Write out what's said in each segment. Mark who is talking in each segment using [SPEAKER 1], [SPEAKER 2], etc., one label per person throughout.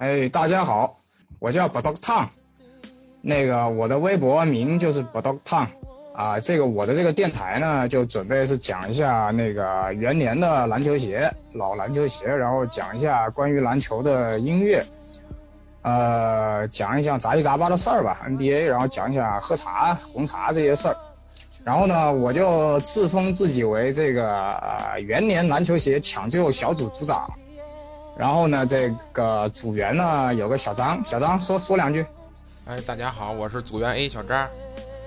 [SPEAKER 1] 哎，大家好，我叫 b d o g Tang，那个我的微博名就是 b d o g Tang，啊，这个我的这个电台呢，就准备是讲一下那个元年的篮球鞋，老篮球鞋，然后讲一下关于篮球的音乐，呃，讲一讲杂七杂八的事儿吧，NBA，然后讲一下喝茶、红茶这些事儿，然后呢，我就自封自己为这个元年篮球鞋抢救小组组长。然后呢，这个组员呢有个小张，小张说说两句。
[SPEAKER 2] 哎，大家好，我是组员 A 小张，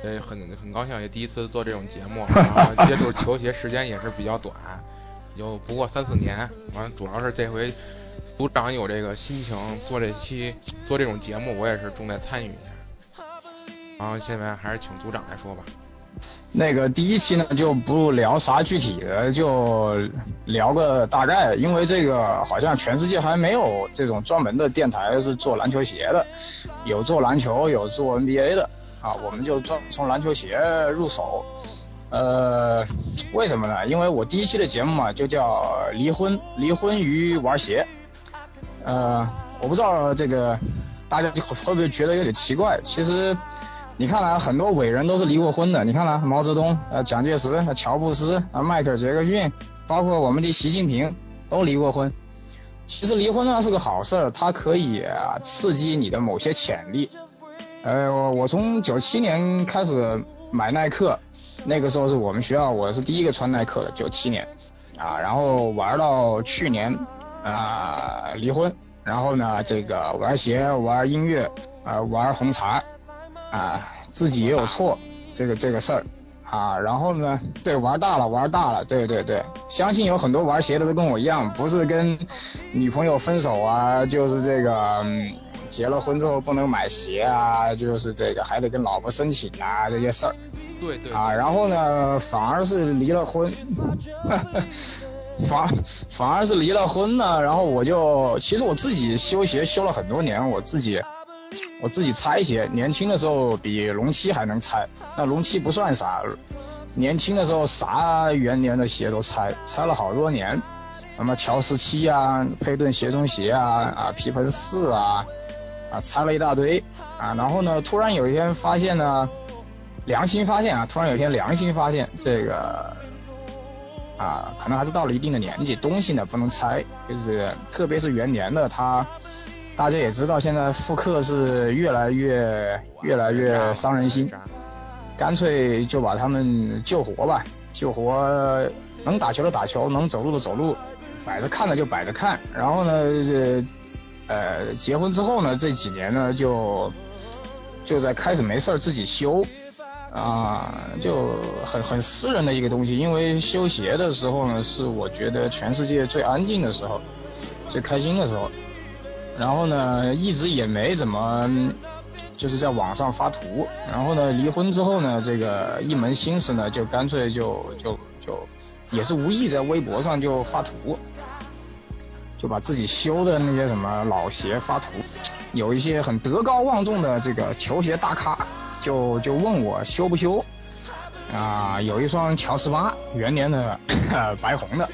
[SPEAKER 2] 呃，很很高兴也第一次做这种节目，然后接触球鞋时间也是比较短，就不过三四年。完，主要是这回组长有这个心情做这期做这种节目，我也是重在参与一下。然后下面还是请组长来说吧。
[SPEAKER 1] 那个第一期呢就不聊啥具体的，就聊个大概，因为这个好像全世界还没有这种专门的电台是做篮球鞋的，有做篮球，有做 NBA 的啊，我们就专从篮球鞋入手。呃，为什么呢？因为我第一期的节目嘛就叫离婚，离婚与玩鞋。呃，我不知道这个大家会不会觉得有点奇怪，其实。你看来，很多伟人都是离过婚的。你看来，毛泽东、呃蒋介石、乔布斯、啊迈克尔杰克逊，包括我们的习近平都离过婚。其实离婚呢是个好事儿，它可以啊刺激你的某些潜力。呃，我从九七年开始买耐克，那个时候是我们学校我是第一个穿耐克的，九七年啊，然后玩到去年啊离婚，然后呢这个玩鞋、玩音乐、啊玩红茶。啊，自己也有错，这个这个事儿啊，然后呢，对，玩大了，玩大了，对对对，相信有很多玩鞋的都跟我一样，不是跟女朋友分手啊，就是这个结了婚之后不能买鞋啊，就是这个还得跟老婆申请啊这些事儿，
[SPEAKER 2] 对对
[SPEAKER 1] 啊，然后呢，反而是离了婚，反反而是离了婚呢，然后我就其实我自己修鞋修了很多年，我自己。我自己拆鞋，年轻的时候比龙七还能拆，那龙七不算啥，年轻的时候啥元年的鞋都拆，拆了好多年，什么乔十七啊，佩顿鞋中鞋啊，啊皮蓬四啊，啊拆了一大堆啊，然后呢，突然有一天发现呢，良心发现啊，突然有一天良心发现这个啊，可能还是到了一定的年纪，东西呢不能拆，就是特别是元年的它。大家也知道，现在复刻是越来越越来越伤人心，干脆就把他们救活吧，救活能打球的打球，能走路的走路，摆着看的就摆着看。然后呢，这呃结婚之后呢，这几年呢就就在开始没事自己修啊，就很很私人的一个东西。因为修鞋的时候呢，是我觉得全世界最安静的时候，最开心的时候。然后呢，一直也没怎么，就是在网上发图。然后呢，离婚之后呢，这个一门心思呢，就干脆就就就，也是无意在微博上就发图，就把自己修的那些什么老鞋发图。有一些很德高望重的这个球鞋大咖，就就问我修不修？啊，有一双乔十八元年的 白红的，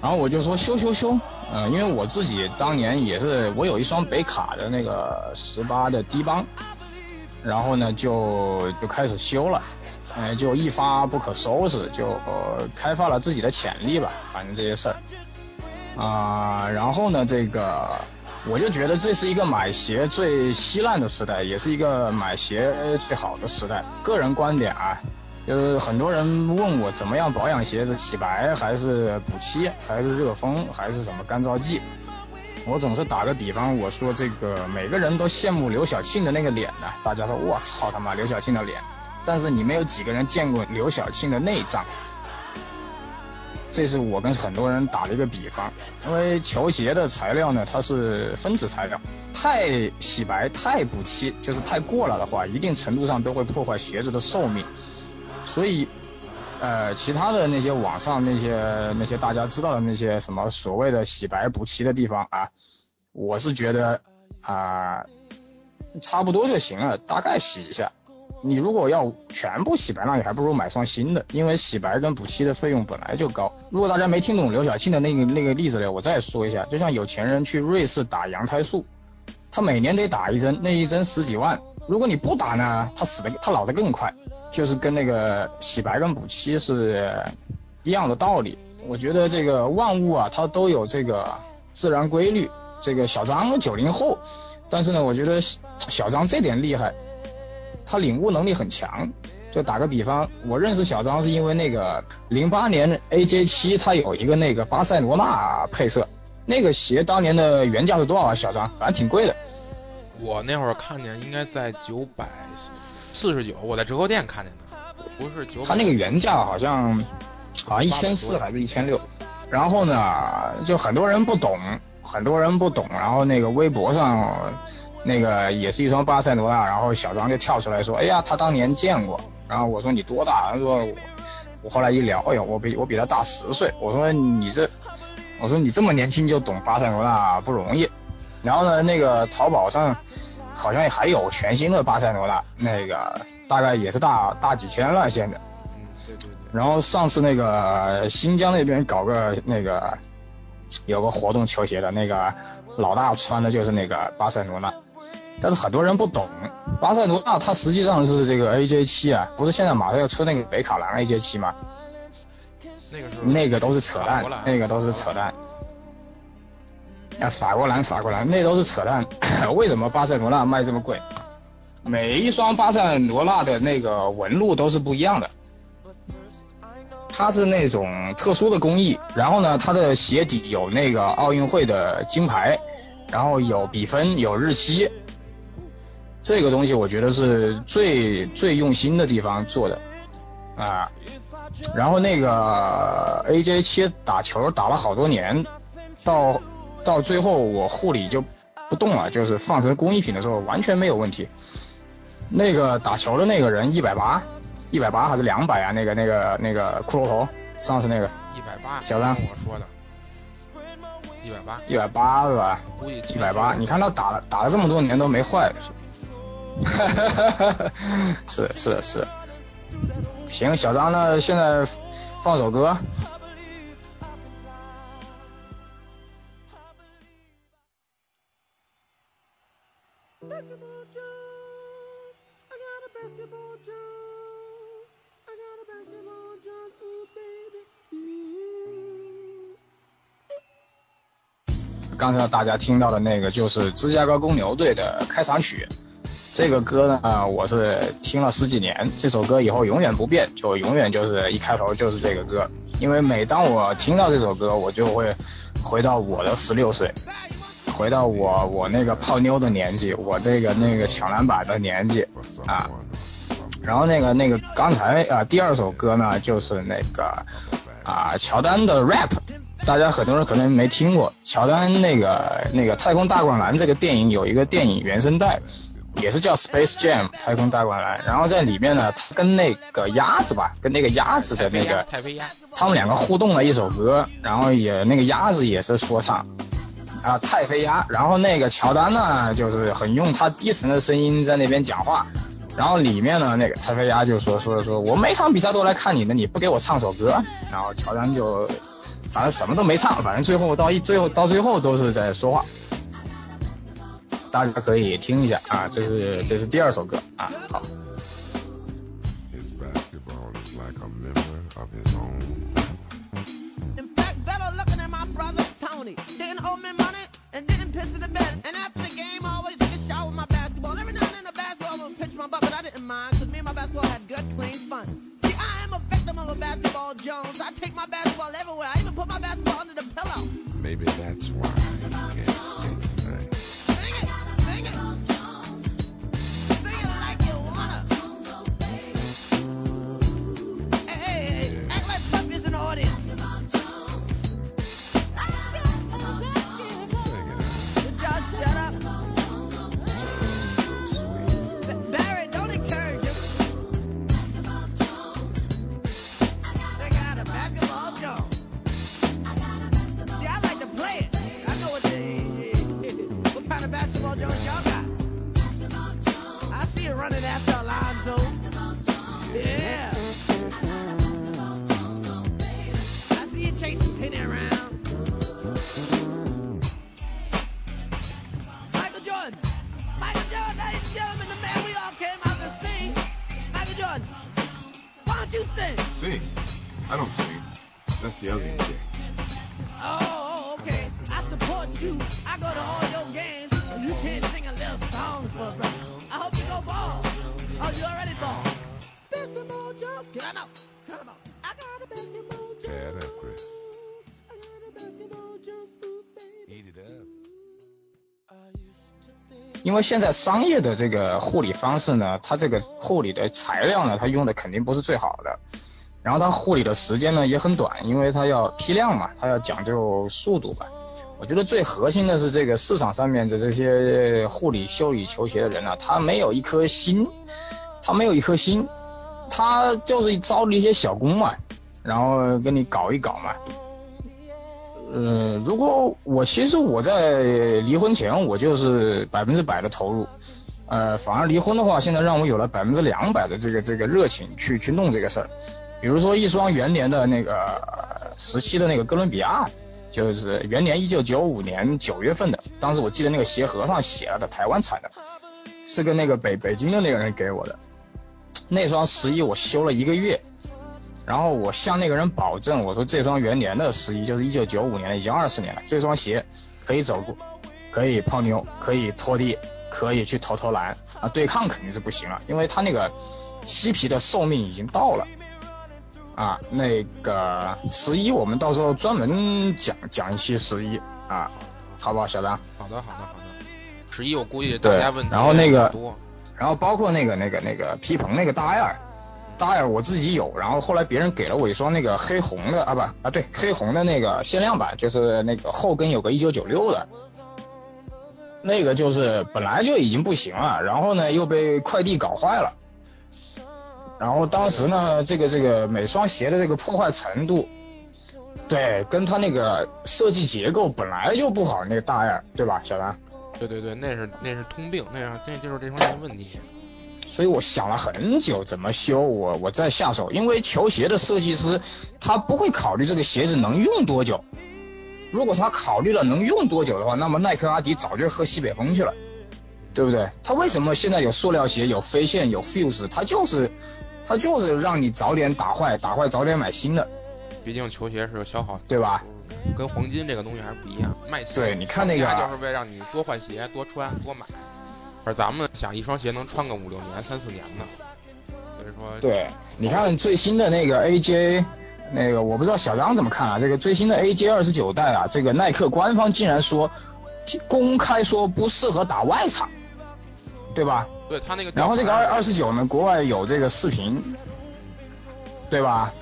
[SPEAKER 1] 然后我就说修修修。嗯，因为我自己当年也是，我有一双北卡的那个十八的低帮，然后呢就就开始修了，哎，就一发不可收拾，就开发了自己的潜力吧。反正这些事儿啊，然后呢，这个我就觉得这是一个买鞋最稀烂的时代，也是一个买鞋最好的时代。个人观点啊。就是很多人问我怎么样保养鞋子，洗白还是补漆，还是热风，还是什么干燥剂？我总是打个比方，我说这个每个人都羡慕刘晓庆的那个脸呢。大家说我操他妈刘晓庆的脸，但是你没有几个人见过刘晓庆的内脏。这是我跟很多人打了一个比方，因为球鞋的材料呢，它是分子材料，太洗白、太补漆，就是太过了的话，一定程度上都会破坏鞋子的寿命。所以，呃，其他的那些网上那些那些大家知道的那些什么所谓的洗白补漆的地方啊，我是觉得啊，差不多就行了，大概洗一下，你如果要全部洗白，那你还不如买双新的，因为洗白跟补漆的费用本来就高。如果大家没听懂刘晓庆的那个那个例子呢，我再说一下，就像有钱人去瑞士打羊胎素，他每年得打一针，那一针十几万。如果你不打呢，他死的他老的更快，就是跟那个洗白跟补漆是一样的道理。我觉得这个万物啊，它都有这个自然规律。这个小张九零后，但是呢，我觉得小张这点厉害。他领悟能力很强，就打个比方，我认识小张是因为那个零八年 AJ 七，他有一个那个巴塞罗那配色，那个鞋当年的原价是多少啊？小张，反正挺贵的。
[SPEAKER 2] 我那会儿看见应该在九百四十九，我在折扣店看见的，不是九。
[SPEAKER 1] 他那个原价好像好像一千四还是一千六，然后呢，就很多人不懂，很多人不懂，然后那个微博上。那个也是一双巴塞罗那，然后小张就跳出来说：“哎呀，他当年见过。”然后我说：“你多大？”他说：“我后来一聊，哎呀，我比我比他大十岁。”我说：“你这，我说你这么年轻就懂巴塞罗那不容易。”然后呢，那个淘宝上好像还有全新的巴塞罗那，那个大概也是大大几千了现在。然后上次那个新疆那边搞个那个有个活动球鞋的那个老大穿的就是那个巴塞罗那。但是很多人不懂，巴塞罗那它实际上是这个 AJ 七啊，不是现在马上要出那个北卡蓝 AJ 七吗？
[SPEAKER 2] 那个是
[SPEAKER 1] 那个都是扯淡，那个都是扯淡。啊，法国蓝，法国蓝，那都是扯淡。为什么巴塞罗那卖这么贵？每一双巴塞罗那的那个纹路都是不一样的，它是那种特殊的工艺，然后呢，它的鞋底有那个奥运会的金牌，然后有比分，有日期。这个东西我觉得是最最用心的地方做的啊，然后那个 AJ 七打球打了好多年，到到最后我护理就不动了，就是放成工艺品的时候完全没有问题。那个打球的那个人一百八，一百八还是两百啊？那个那个那个骷髅头上次那个
[SPEAKER 2] 一百八，
[SPEAKER 1] 小张
[SPEAKER 2] 我说的，一百八，
[SPEAKER 1] 一百八是吧？一百八，你看他打了打了这么多年都没坏。哈哈哈哈哈，是是是，行，小张呢？现在放首歌。刚才大家听到的那个就是芝加哥公牛队的开场曲。这个歌呢，我是听了十几年，这首歌以后永远不变，就永远就是一开头就是这个歌。因为每当我听到这首歌，我就会回到我的十六岁，回到我我那个泡妞的年纪，我那个那个抢篮板的年纪啊。然后那个那个刚才啊，第二首歌呢，就是那个啊乔丹的 rap，大家很多人可能没听过。乔丹那个那个太空大灌篮这个电影有一个电影原声带。也是叫 Space Jam 太空大灌篮，然后在里面呢，他跟那个鸭子吧，跟那个鸭子的那个
[SPEAKER 2] 太妃鸭，
[SPEAKER 1] 他们两个互动了一首歌，然后也那个鸭子也是说唱啊，太飞鸭，然后那个乔丹呢，就是很用他低沉的声音在那边讲话，然后里面呢，那个太飞鸭就说说说我每场比赛都来看你的，你不给我唱首歌，然后乔丹就反正什么都没唱，反正最后到一最后到最后都是在说话。大家可以听一下啊，这是这是第二首歌啊，好。
[SPEAKER 3] I don't sing. That's the other MJ.
[SPEAKER 4] Oh, okay. I support you. I go to all your games, and you can't sing a little song for a brother. I hope you go ball. Oh, you already ball. Basketball just come out. Come out. I got a basketball just.
[SPEAKER 3] Tear it up, Chris.
[SPEAKER 4] I got a basketball just for baby.
[SPEAKER 3] Eat it up.
[SPEAKER 4] I used to think.
[SPEAKER 1] 因为现在商业的这个护理方式呢，它这个护理的材料呢，它用的肯定不是最好的，然后它护理的时间呢也很短，因为它要批量嘛，它要讲究速度嘛。我觉得最核心的是这个市场上面的这些护理、修理球鞋的人啊，他没有一颗心，他没有一颗心，他就是招了一些小工嘛，然后跟你搞一搞嘛。呃，如果我其实我在离婚前我就是百分之百的投入，呃，反而离婚的话，现在让我有了百分之两百的这个这个热情去去弄这个事儿。比如说一双元年的那个时期的那个哥伦比亚，就是元年一九九五年九月份的，当时我记得那个鞋盒上写了的台湾产的，是跟那个北北京的那个人给我的，那双十一我修了一个月，然后我向那个人保证，我说这双元年的十一就是一九九五年的，已经二十年了，这双鞋可以走路，可以泡妞，可以拖地，可以去投投篮啊，对抗肯定是不行了，因为它那个漆皮的寿命已经到了。啊，那个十一我们到时候专门讲讲一期十一啊，好不好，小张？
[SPEAKER 2] 好的，好的，好的。十一我估计
[SPEAKER 1] 对
[SPEAKER 2] 大家问题
[SPEAKER 1] 然后那个，然后包括那个那个那个皮蓬那个大艾尔，大艾尔我自己有，然后后来别人给了我一双那个黑红的啊不啊对黑红的那个限量版，就是那个后跟有个一九九六的，那个就是本来就已经不行了，然后呢又被快递搞坏了，然后当时呢这个这个每双鞋的这个破坏程度，对，跟它那个设计结构本来就不好，那个大艾尔对吧，小兰？
[SPEAKER 2] 对对对，那是那是通病，那是那就是这双鞋问题。
[SPEAKER 1] 所以我想了很久怎么修，我我再下手，因为球鞋的设计师他不会考虑这个鞋子能用多久，如果他考虑了能用多久的话，那么耐克、阿迪早就喝西北风去了，对不对？他为什么现在有塑料鞋、有飞线、有 Fuse？他就是他就是让你早点打坏，打坏早点买新的，
[SPEAKER 2] 毕竟球鞋是个消耗，
[SPEAKER 1] 对吧？
[SPEAKER 2] 跟黄金这个东西还是不一样，卖钱。
[SPEAKER 1] 对你看那个
[SPEAKER 2] 商家就是为让你多换鞋、多穿、多买，而咱们想一双鞋能穿个五六年、三四年呢，所以说
[SPEAKER 1] 对，你看最新的那个 AJ，那个我不知道小张怎么看啊？这个最新的 AJ 二十九代啊，这个耐克官方竟然说公开说不适合打外场，对吧？
[SPEAKER 2] 对他那个，
[SPEAKER 1] 然后这个二二十九呢，国外有这个视频，对吧？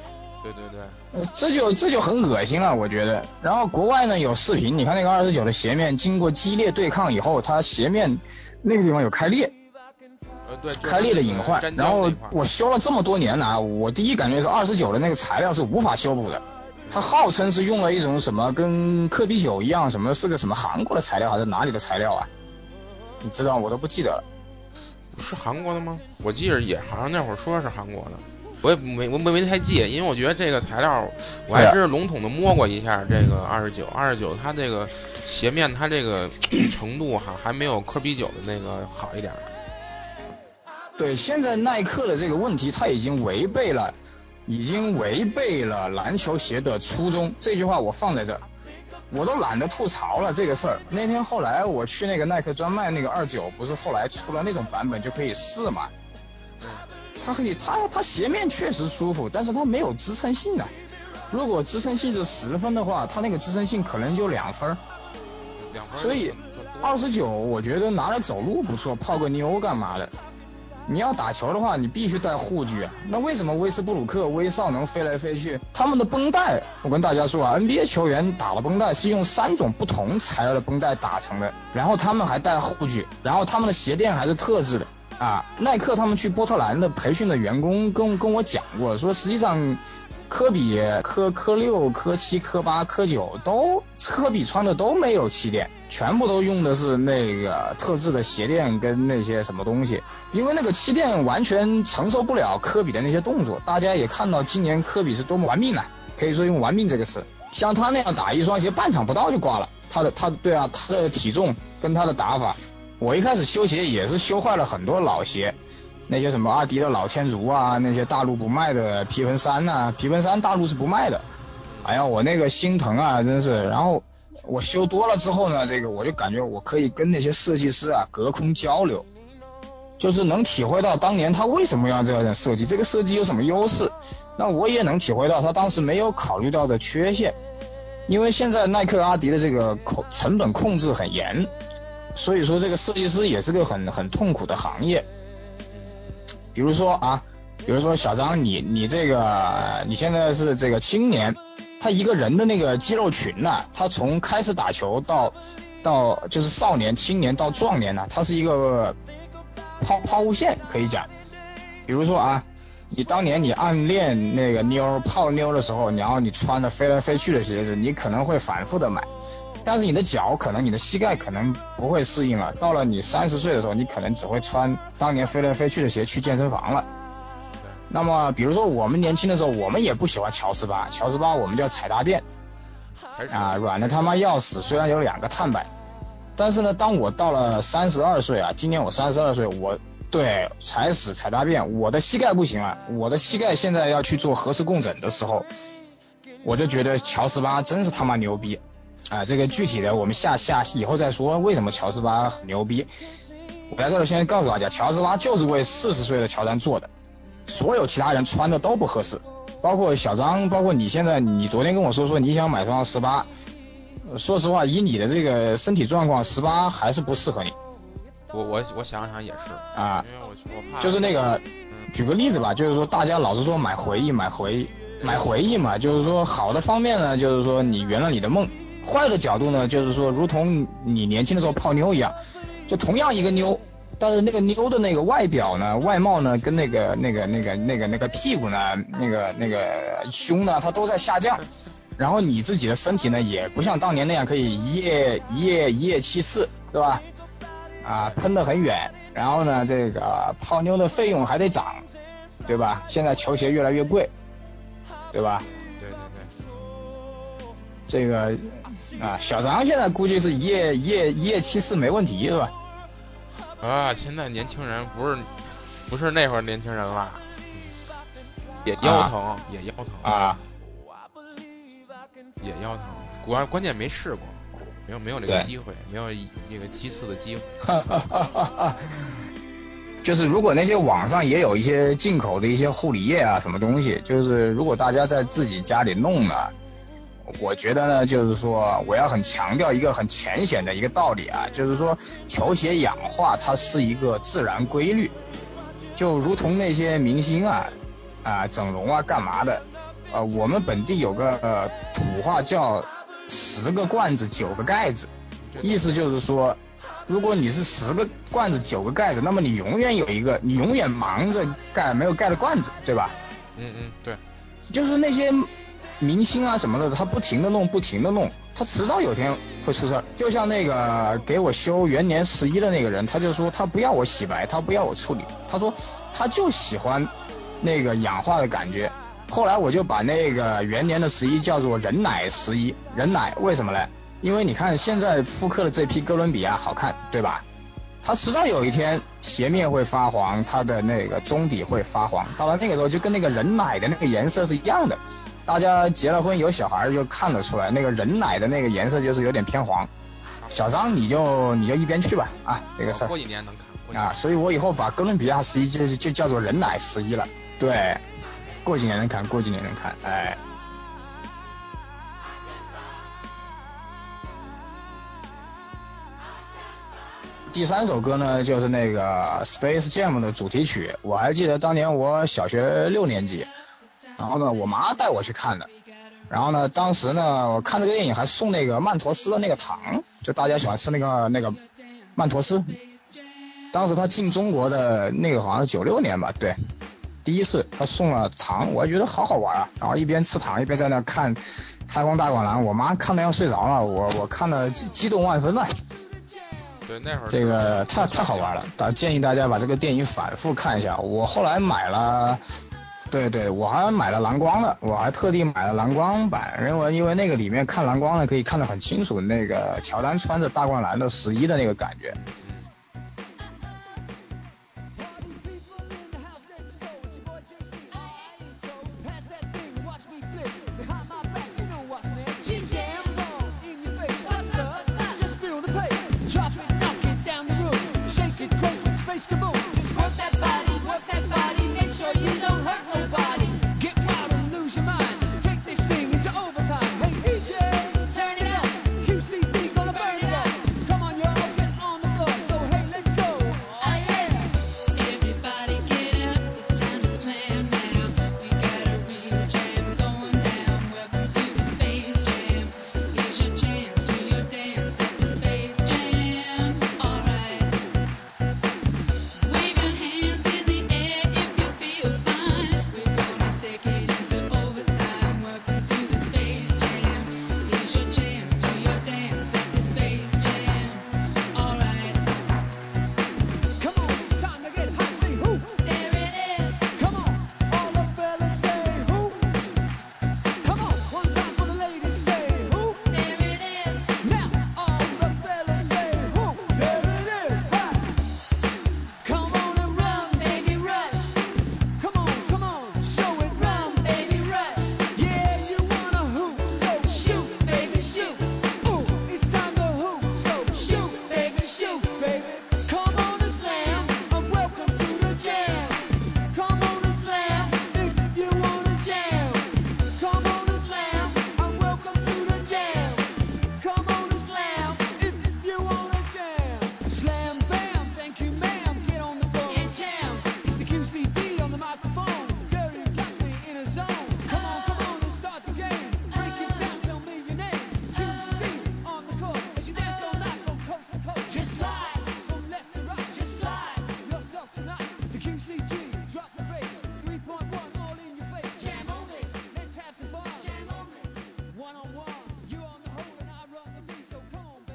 [SPEAKER 2] 对对对，
[SPEAKER 1] 呃这就这就很恶心了，我觉得。然后国外呢有视频，你看那个二十九的鞋面经过激烈对抗以后，它鞋面那个地方有开裂，
[SPEAKER 2] 呃对，
[SPEAKER 1] 开裂的隐患然后我修了这么多年了啊，我第一感觉是二十九的那个材料是无法修补的。它号称是用了一种什么跟科比九一样，什么是个什么韩国的材料还是哪里的材料啊？你知道我都不记得了。
[SPEAKER 2] 是韩国的吗？我记着也好像那会儿说是韩国的，我也没我没太记，因为我觉得这个材料我还是笼统的摸过一下这个二十九，二十九它这个鞋面它这个程度哈还没有科比九的那个好一点。
[SPEAKER 1] 对，现在耐克的这个问题，它已经违背了，已经违背了篮球鞋的初衷。这句话我放在这儿，我都懒得吐槽了这个事儿。那天后来我去那个耐克专卖那个二九，不是后来出了那种版本就可以试嘛？它可以，它它鞋面确实舒服，但是它没有支撑性的。如果支撑性是十分的话，它那个支撑性可能就两分。
[SPEAKER 2] 两分
[SPEAKER 1] 所以二十九我觉得拿来走路不错，泡个妞干嘛的？你要打球的话，你必须带护具啊。那为什么威斯布鲁克、威少能飞来飞去？他们的绷带，我跟大家说啊，NBA 球员打了绷带是用三种不同材料的绷带打成的，然后他们还带护具，然后他们的鞋垫还是特制的啊。耐克他们去波特兰的培训的员工跟跟我讲过，说实际上科比科科六、科七、科八、科九都科比穿的都没有气垫，全部都用的是那个特制的鞋垫跟那些什么东西，因为那个气垫完全承受不了科比的那些动作。大家也看到今年科比是多么玩命啊，可以说用玩命这个词。像他那样打一双鞋，半场不到就挂了。他的他对啊，他的体重跟他的打法，我一开始修鞋也是修坏了很多老鞋。那些什么阿迪的老天竺啊，那些大陆不卖的皮纹三呐、皮纹三大陆是不卖的。哎呀，我那个心疼啊，真是。然后我修多了之后呢，这个我就感觉我可以跟那些设计师啊隔空交流，就是能体会到当年他为什么要这样设计，这个设计有什么优势。那我也能体会到他当时没有考虑到的缺陷，因为现在耐克、阿迪的这个控成本控制很严，所以说这个设计师也是个很很痛苦的行业。比如说啊，比如说小张，你你这个你现在是这个青年，他一个人的那个肌肉群呐、他从开始打球到到就是少年、青年到壮年呢、他是一个抛抛物线可以讲。比如说啊，你当年你暗恋那个妞泡妞的时候，然后你穿的飞来飞去的鞋子，你可能会反复的买，但是你的脚可能你的膝盖可能不会适应了。到了你三十岁的时候，你可能只会穿当年飞来飞去的鞋去健身房了。那么比如说我们年轻的时候，我们也不喜欢乔十八，乔十八我们叫踩大便啊，软的他妈要死。虽然有两个碳板，但是呢，当我到了三十二岁啊，今年我三十二岁，我对踩屎踩大便，我的膝盖不行了，我的膝盖现在要去做核磁共振的时候，我就觉得乔十八真是他妈牛逼啊！这个具体的我们下下以后再说，为什么乔十八很牛逼？我在这里先告诉大家，乔十八就是为四十岁的乔丹做的，所有其他人穿的都不合适，包括小张，包括你现在，你昨天跟我说说你想买双十八，呃说实话，以你的这个身体状况，十八还是不适合你
[SPEAKER 2] 我我我想想也是，
[SPEAKER 1] 啊。
[SPEAKER 2] 因为我我怕
[SPEAKER 1] 就是那个，
[SPEAKER 2] 嗯
[SPEAKER 1] 举个例子吧，就是说大家老是说买回忆，买回忆，买回忆嘛，就是说好的方面呢，就是说你圆了你的梦；坏的角度呢，就是说如同你年轻的时候泡妞一样，就同样一个妞，但是那个妞的那个外表呢，外貌呢，跟那个那个那个那个那个屁股呢，那个那个胸呢，它都在下降。然后你自己的身体呢，也不像当年那样可以一夜一夜一夜七次，对吧？啊，喷得很远，然后呢，这个泡妞的费用还得涨，对吧？现在球鞋越来越贵，对吧？
[SPEAKER 2] 对对对，
[SPEAKER 1] 这个啊，小张现在估计是一夜一夜一夜七次没问题，是吧？
[SPEAKER 2] 啊，现在年轻人不是不是那会儿年轻人了，嗯也腰疼，也腰疼
[SPEAKER 1] 啊，
[SPEAKER 2] 也腰疼，关关键没试过，没有没有这个机会，没有一这个七次的机会。
[SPEAKER 1] 就是如果那些网上也有一些进口的一些护理液啊，什么东西，就是如果大家在自己家里弄呢，我觉得呢，就是说我要很强调一个很浅显的一个道理啊，就是说球鞋氧化它是一个自然规律，就如同那些明星啊啊整容啊干嘛的，呃，我们本地有个、呃、土话叫十个罐子九个盖子，意思就是说，如果你是十个罐子九个盖子，那么你永远有一个，你永远忙着盖没有盖的罐子，对吧？
[SPEAKER 2] 嗯嗯，对，
[SPEAKER 1] 就是那些明星啊什么的，他不停的弄，不停的弄，他迟早有天会出事儿。就像那个给我修元年十一的那个人，他就说他不要我洗白，他不要我处理，他说他就喜欢那个氧化的感觉。后来我就把那个元年的十一叫做人奶十一，人奶为什么呢？因为你看现在复刻的这批哥伦比亚好看，对吧？它迟早有一天鞋面会发黄，它的那个中底会发黄，到了那个时候就跟那个人奶的那个颜色是一样的。大家结了婚有小孩就看得出来，那个人奶的那个颜色就是有点偏黄。小张你就你就一边去吧啊，这个事儿
[SPEAKER 2] 过几年能看。
[SPEAKER 1] 啊，所以我以后把哥伦比亚十一就就叫做人奶十一了。对，过几年能看，过几年能看，哎。第三首歌呢，就是那个 Space Jam 的主题曲。我还记得当年我小学六年级，然后呢，我妈带我去看的。然后呢，当时呢，我看这个电影还送那个曼陀斯的那个糖，就大家喜欢吃那个那个曼陀斯。当时他进中国的那个好像是九六年吧，对，第一次他送了糖，我还觉得好好玩啊。然后一边吃糖一边在那看《太空大灌篮》，我妈看的要睡着了，我我看的激动万分啊。
[SPEAKER 2] 对那会儿
[SPEAKER 1] 这个太太好玩了，大建议大家把这个电影反复看一下。我后来买了，对对，我还买了蓝光的，我还特地买了蓝光版，因为因为那个里面看蓝光的可以看得很清楚，那个乔丹穿着大灌篮的十一的那个感觉。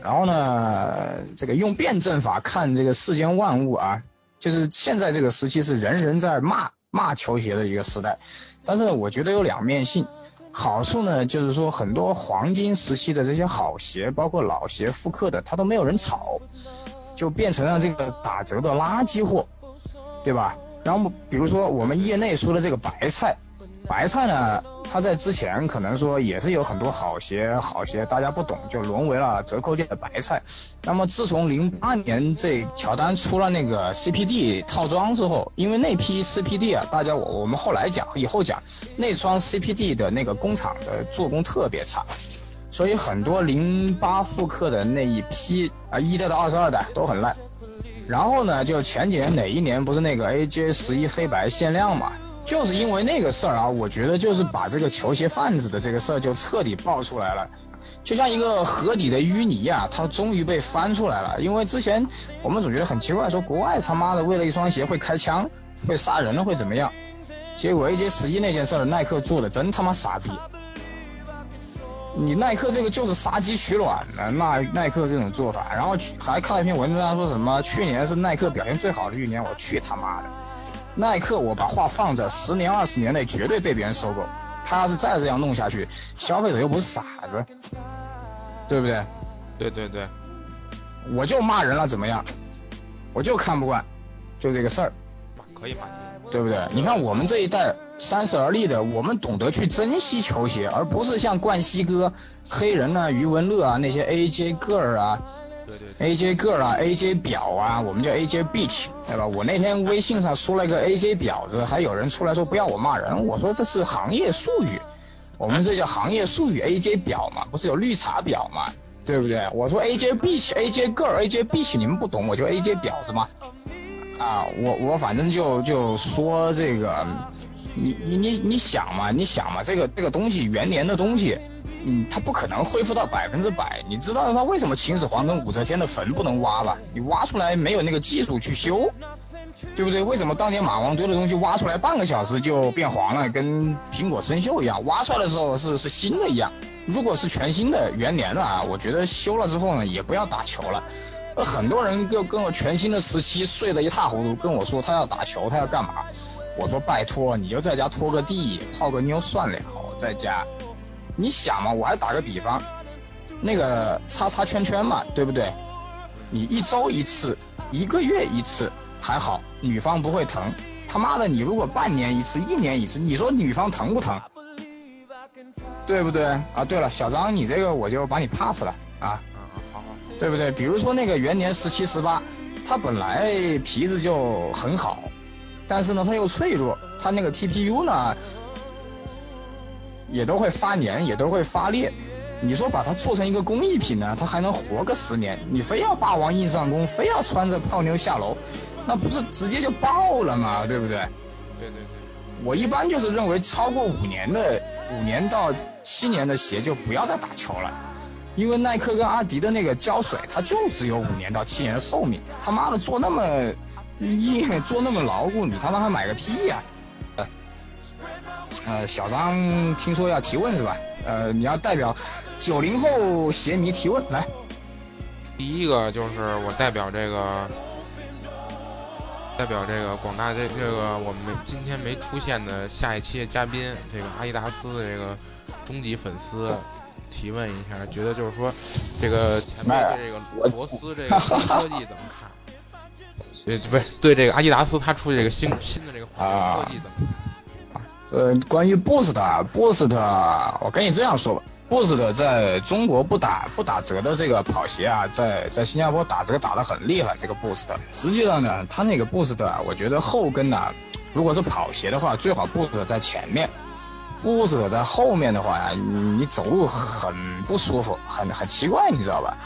[SPEAKER 1] 然后呢，这个用辩证法看这个世间万物啊，就是现在这个时期是人人在骂骂球鞋的一个时代，但是我觉得有两面性。好处呢，就是说很多黄金时期的这些好鞋，包括老鞋、复刻的，它都没有人炒，就变成了这个打折的垃圾货，对吧？然后比如说我们业内说的这个白菜，白菜呢，它在之前可能说也是有很多好鞋，好鞋大家不懂，就沦为了折扣店的白菜。那么自从零八年这乔丹出了那个 CPD 套装之后，因为那批 CPD 啊，大家我我们后来讲，以后讲那双 CPD 的那个工厂的做工特别差，所以很多零八复刻的那一批啊一代到二十二代都很烂。然后呢，就前几年哪一年不是那个 AJ 十一黑白限量嘛？就是因为那个事儿啊，我觉得就是把这个球鞋贩子的这个事儿就彻底爆出来了，就像一个河底的淤泥啊，它终于被翻出来了。因为之前我们总觉得很奇怪，说国外他妈的为了一双鞋会开枪、会杀人了、会怎么样？结果 AJ 十一那件事儿，耐克做的真他妈傻逼。你耐克这个就是杀鸡取卵的，那耐克这种做法，然后还看了一篇文章说什么去年是耐克表现最好的一年，我去他妈的！耐克我把话放在十年二十年内绝对被别人收购，他要是再这样弄下去，消费者又不是傻子，对不对？
[SPEAKER 2] 对对对，
[SPEAKER 1] 我就骂人了怎么样？我就看不惯，就这个事儿，
[SPEAKER 2] 可以骂你。
[SPEAKER 1] 对不对？你看我们这一代三十而立的，我们懂得去珍惜球鞋，而不是像冠希哥、黑人啊、余文乐啊那些 AJ Girl 啊。，AJ Girl 啊，AJ 表啊，我们叫 AJ Beach，对吧？我那天微信上说了一个 AJ 婊子，还有人出来说不要我骂人，我说这是行业术语，我们这叫行业术语 AJ 表嘛，不是有绿茶婊嘛，对不对？我说 AJ Beach、AJ Girl、AJ Beach 你们不懂，我就 AJ 婊子嘛。啊，我我反正就就说这个，你你你你想嘛，你想嘛，这个这个东西元年的东西，嗯，它不可能恢复到百分之百。你知道他为什么秦始皇跟武则天的坟不能挖吧？你挖出来没有那个技术去修，对不对？为什么当年马王堆的东西挖出来半个小时就变黄了，跟苹果生锈一样？挖出来的时候是是新的一样。如果是全新的元年了啊，我觉得修了之后呢，也不要打球了。很多人就跟我全新的时期睡得一塌糊涂，跟我说他要打球，他要干嘛？我说拜托，你就在家拖个地，泡个妞算了，在家。你想嘛，我还打个比方，那个叉叉圈圈嘛，对不对？你一周一次，一个月一次还好，女方不会疼。他妈的，你如果半年一次，一年一次，你说女方疼不疼？对不对？啊，对了，小张，你这个我就把你 pass 了啊。好好对不对？比如说那个元年十七十八，他本来皮子就很好，但是呢，他又脆弱，他那个 TPU 呢，也都会发黏，也都会发裂。你说把它做成一个工艺品呢，它还能活个十年？你非要霸王硬上弓，非要穿着泡妞下楼，那不是直接就爆了吗？对不对？
[SPEAKER 2] 对对对。
[SPEAKER 1] 我一般就是认为超过五年的，五年到七年的鞋就不要再打球了。因为耐克跟阿迪的那个胶水，它就只有五年到七年的寿命。他妈的做那么硬，做那么牢固，你他妈还买个屁呀！呃，小张听说要提问是吧？呃，你要代表九零后鞋迷提问来。
[SPEAKER 2] 第一个就是我代表这个，代表这个广大这这个我们今天没出现的下一期的嘉宾，这个阿迪达斯的这个终极粉丝。提问一下，觉得就是说，这个前面对这个罗斯这个科技怎么 看？对，不是对这个阿迪达斯他出这个新新的这个科技怎么看？
[SPEAKER 1] 呃，关于 Boost，Boost，我跟你这样说吧，Boost 在中国不打不打折的这个跑鞋啊，在在新加坡打折打得很厉害。这个 Boost，实际上呢，它那个 Boost 啊，我觉得后跟呢，如果是跑鞋的话，最好 Boost 在前面。Boost 在后面的话呀，你走路很不舒服，很很奇怪，你知道吧？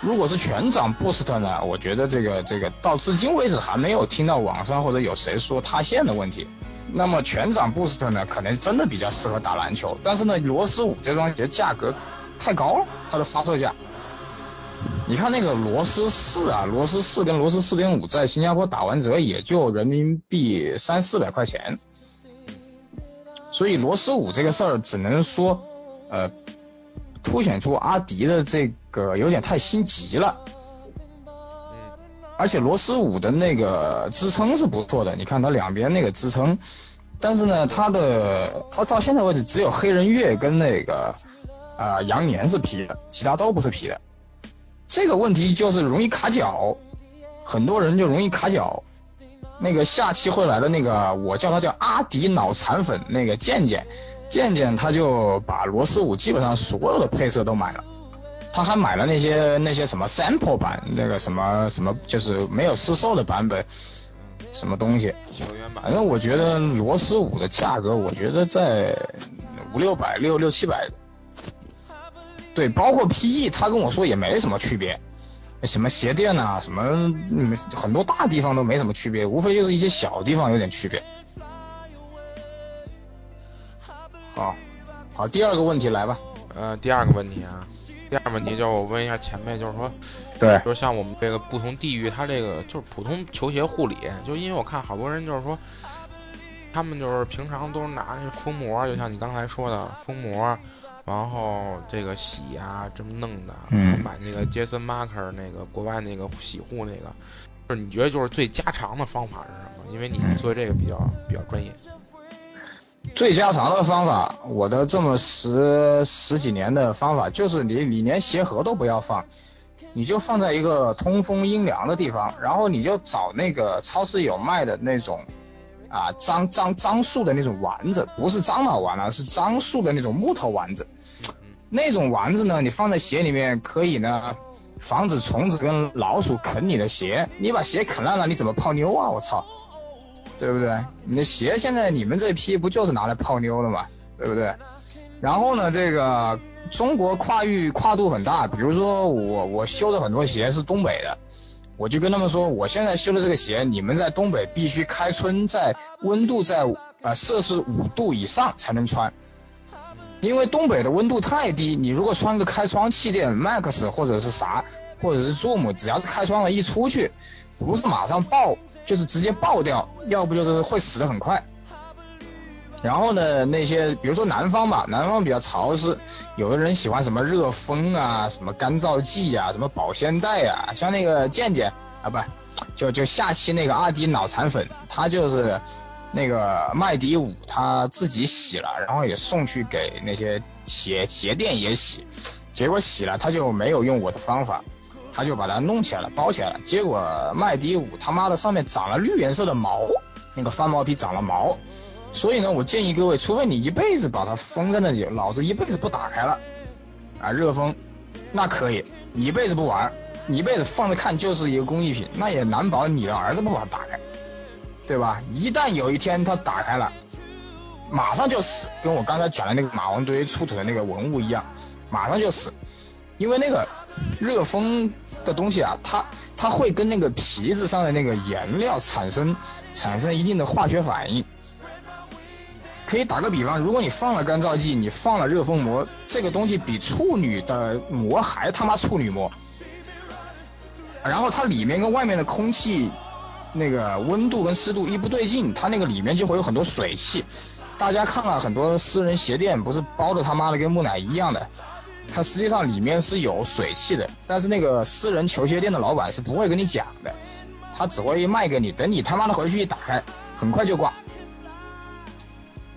[SPEAKER 1] 如果是全掌 Boost 呢，我觉得这个这个到至今为止还没有听到网上或者有谁说塌陷的问题。那么全掌 Boost 呢，可能真的比较适合打篮球。但是呢，罗斯五这双鞋价格太高了，它的发售价。你看那个罗斯四啊，罗斯四跟罗斯四点五在新加坡打完折也就人民币三四百块钱。所以罗斯五这个事儿只能说，呃，凸显出阿迪的这个有点太心急了。而且螺丝五的那个支撑是不错的，你看它两边那个支撑，但是呢，它的它到现在为止只有黑人月跟那个呃羊年是皮的，其他都不是皮的。这个问题就是容易卡脚，很多人就容易卡脚。那个下期会来的那个，我叫他叫阿迪脑残粉，那个健健，健健他就把螺丝五基本上所有的配色都买了，他还买了那些那些什么 sample 版，那个什么什么就是没有试售的版本，什么东西。反正我觉得螺丝五的价格，我觉得在五六百、六六七百，对，包括 PE，他跟我说也没什么区别，什么鞋垫呐、什么嗯很多大地方都没什么区别，无非就是一些小地方有点区别。好，好，第二个问题来吧。
[SPEAKER 2] 呃，第二个问题啊，第二个问题就是我问一下前辈，就是说，
[SPEAKER 1] 对
[SPEAKER 2] 就是像我们这个不同地域，它这个就是普通球鞋护理，就因为我看好多人就是说，他们就是平常都是拿那个封膜，就像你刚才说的封膜，然后这个洗啊、这么弄的，
[SPEAKER 1] 嗯
[SPEAKER 2] 然后买那个杰森马克那个国外那个洗护那个，就是你觉得就是最家常的方法是什么？因为你
[SPEAKER 1] 嗯
[SPEAKER 2] 做这个比较比较专业。
[SPEAKER 1] 最家常的方法，我的这么十十几年的方法，就是你你连鞋盒都不要放，你就放在一个通风阴凉的地方，然后你就找那个超市有卖的那种啊樟樟樟树的那种丸子，不是樟脑丸啊，是樟树的那种木头丸子。那种丸子呢，你放在鞋里面可以呢，防止虫子跟老鼠啃你的鞋。你把鞋啃烂了，你怎么泡妞啊？我操！对不对？你的鞋现在你们这批不就是拿来泡妞的嘛，对不对？然后呢，这个中国跨域跨度很大，比如说我我修的很多鞋是东北的，我就跟他们说，我现在修的这个鞋，你们在东北必须开春在温度在呃摄氏五度以上才能穿，因为东北的温度太低，你如果穿个开窗气垫 Max 或者是啥，或者是 Zoom，只要是开窗了，一出去，不是马上爆，就是直接爆掉，要不就是会死得很快。然后呢，那些比如说南方吧，南方比较潮湿，有的人喜欢什么热风啊，什么干燥剂啊，什么保鲜袋啊，像那个健健啊，不，就就下期那个阿迪脑残粉，他就是那个麦迪五，他自己洗了，然后也送去给那些鞋鞋店也洗，结果洗了他就没有用我的方法，他就把它弄起来了，包起来了，结果麦迪五他妈的上面长了绿颜色的毛，那个翻毛皮长了毛。所以呢，我建议各位，除非你一辈子把它封在那里，老子一辈子不打开了，啊，热风，那可以，你一辈子不玩，你一辈子放着看就是一个工艺品，那也难保你的儿子不把它打开，对吧？一旦有一天它打开了，马上就死，跟我刚才讲的那个马王堆出土的那个文物一样，马上就死，因为那个热风的东西啊，它它会跟那个皮子上的那个颜料产生产生一定的化学反应。可以打个比方，如果你放了干燥剂，你放了热风膜，这个东西比处女的膜还他妈处女膜。然后它里面跟外面的空气那个温度跟湿度一不对劲，它那个里面就会有很多水汽。大家看了很多私人鞋店，不是包的他妈的跟木乃伊一样的，它实际上里面是有水汽的，但是那个私人球鞋店的老板是不会跟你讲的，他只会卖给你，等你他妈的回去一打开，很快就挂。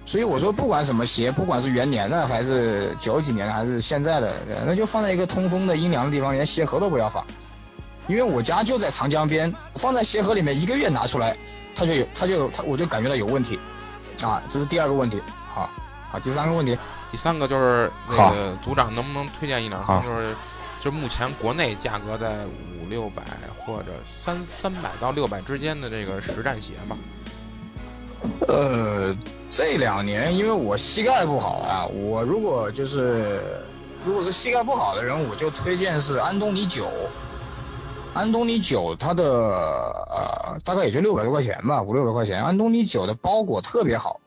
[SPEAKER 1] 所以我说，不管什么鞋，不管是元年的还是九几年的还是现在的，那就放在一个通风的阴凉的地方，连鞋盒都不要放。因为我家就在长江边，放在鞋盒里面一个月拿出来，它就有，它就它我就感觉到有问题，啊，这是第二个问题。好，好，第三个问题，
[SPEAKER 2] 第三个就是那个组长能不能推荐一两
[SPEAKER 1] 好
[SPEAKER 2] 双，就是就目前国内价格在五六百或者三三百到六百之间的这个实战鞋吧。
[SPEAKER 1] 呃，这两年因为我膝盖不好啊，我如果就是如果是膝盖不好的人，我就推荐是安东尼九。安东尼九它的呃大概也就六百多块钱吧，五六百块钱。安东尼九的包裹特别好，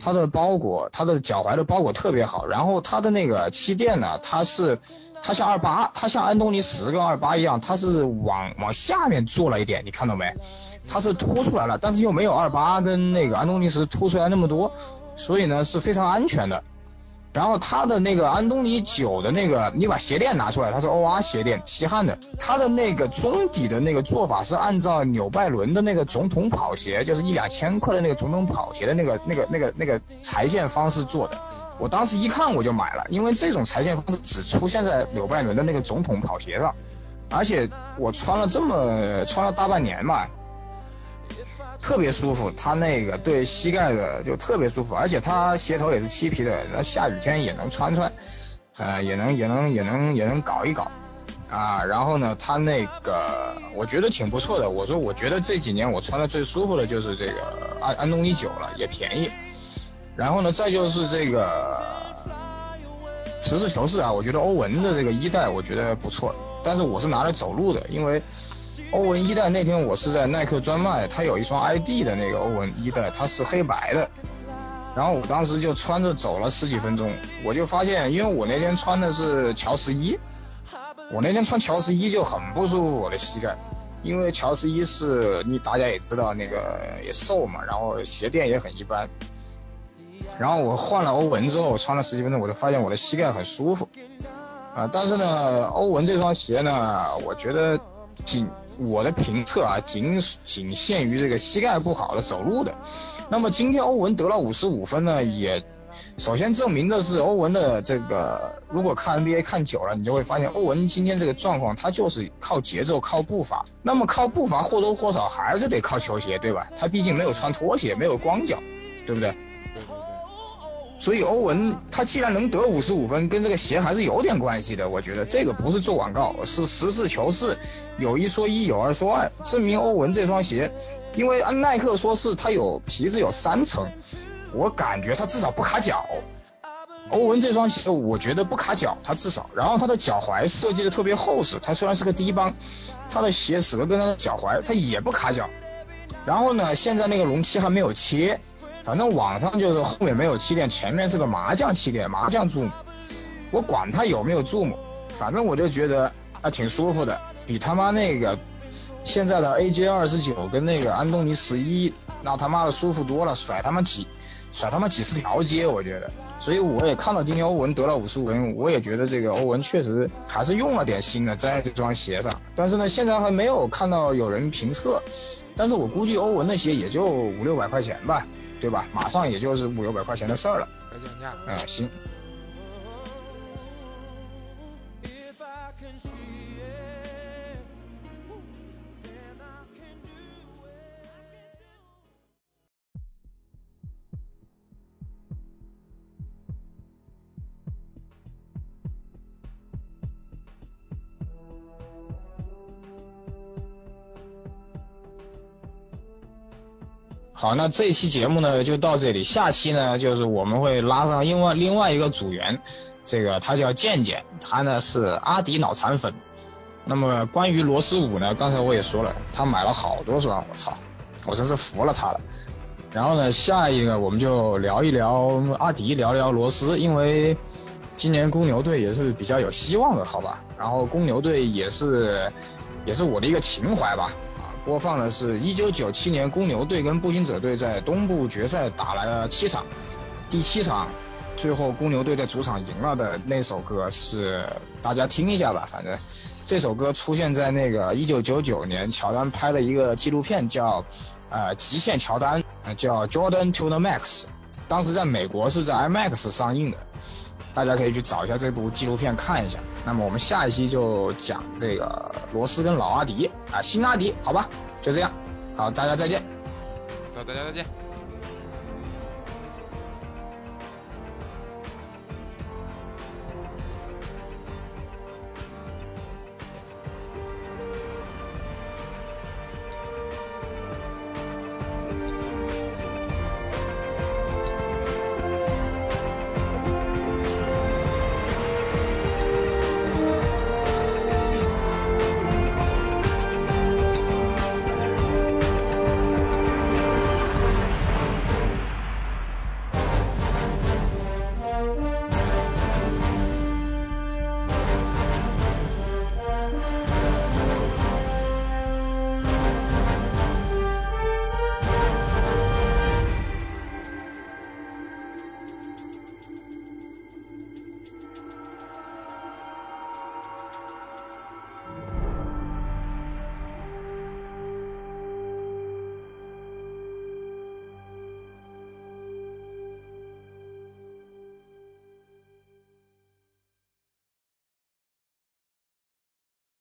[SPEAKER 1] 它的包裹，它的脚踝的包裹特别好，然后它的那个气垫呢，它是它像二八，它像安东尼十跟二八一样，它是往往下面做了一点，你看到没？它是凸出来了，但是又没有二八跟那个安东尼十凸出来那么多，所以呢是非常安全的。然后他的那个安东尼九的那个，你把鞋垫拿出来，它是 OR 鞋垫，西汉的。它的那个中底的那个做法是按照纽拜伦的那个总统跑鞋，就是一两千块的那个总统跑鞋的那个那个那个那个裁线方式做的。我当时一看我就买了，因为这种裁线方式只出现在纽拜伦的那个总统跑鞋上，而且我穿了这么穿了大半年嘛。特别舒服，它那个对膝盖的就特别舒服，而且它鞋头也是漆皮的，那下雨天也能穿穿，呃，也能也能也能也能搞一搞，啊，然后呢，它那个我觉得挺不错的，我说我觉得这几年我穿的最舒服的就是这个安安东尼九了，也便宜，然后呢，再就是这个实事求是啊，我觉得欧文的这个一代我觉得不错，但是我是拿来走路的，因为。欧文一代那天我是在耐克专卖，他有一双 ID 的那个欧文一代，它是黑白的。然后我当时就穿着走了十几分钟，我就发现，因为我那天穿的是乔十一，我那天穿乔十一就很不舒服我的膝盖，因为乔十一是你大家也知道那个也瘦嘛，然后鞋垫也很一般。然后我换了欧文之后，我穿了十几分钟，我就发现我的膝盖很舒服啊。但是呢，欧文这双鞋呢，我觉得仅。我的评测啊，仅仅限于这个膝盖不好的走路的。那么今天欧文得了五十五分呢，也首先证明的是欧文的这个，如果看 NBA 看久了，你就会发现欧文今天这个状况，他就是靠节奏、靠步伐。那么靠步伐或多或少还是得靠球鞋，对吧？他毕竟没有穿拖鞋，没有光脚，对不对？所以欧文他既然能得五十五分，跟这个鞋还是有点关系的。我觉得这个不是做广告，是实事求是，有一说一，有二说二，证明欧文这双鞋，因为按耐克说是它有皮子有三层，我感觉它至少不卡脚。欧文这双鞋我觉得不卡脚，它至少，然后它的脚踝设计的特别厚实，它虽然是个低帮，它的鞋舌跟它的脚踝它也不卡脚。然后呢，现在那个龙漆还没有切。反正网上就是后面没有气垫，前面是个麻将气垫，麻将注，我管它有没有注目，反正我就觉得啊挺舒服的，比他妈那个现在的 AJ 二十九跟那个安东尼十一那他妈的舒服多了，甩他妈几甩他妈几十条街，我觉得，所以我也看到今天欧文得了五十五分，我也觉得这个欧文确实还是用了点心的在这双鞋上，但是呢现在还没有看到有人评测，但是我估计欧文的鞋也就五六百块钱吧。对吧？马上也就是五六百块钱的事儿了。
[SPEAKER 2] 再降价。
[SPEAKER 1] 嗯，行。好，那这期节目呢就到这里，下期呢就是我们会拉上另外另外一个组员，这个他叫健健，他呢是阿迪脑残粉。那么关于罗斯五呢，刚才我也说了，他买了好多双，我操，我真是服了他了。然后呢，下一个我们就聊一聊阿迪，聊聊罗斯，因为今年公牛队也是比较有希望的，好吧？然后公牛队也是也是我的一个情怀吧。播放的是1997年公牛队跟步行者队在东部决赛打来了七场，第七场最后公牛队在主场赢了的那首歌是大家听一下吧，反正这首歌出现在那个1999年乔丹拍了一个纪录片叫呃极限乔丹，叫 Jordan to the Max，当时在美国是在 IMAX 上映的。大家可以去找一下这部纪录片看一下。那么我们下一期就讲这个罗斯跟老阿迪啊，新阿迪，好吧，就这样，好，大家再见。
[SPEAKER 2] 好，大家再见。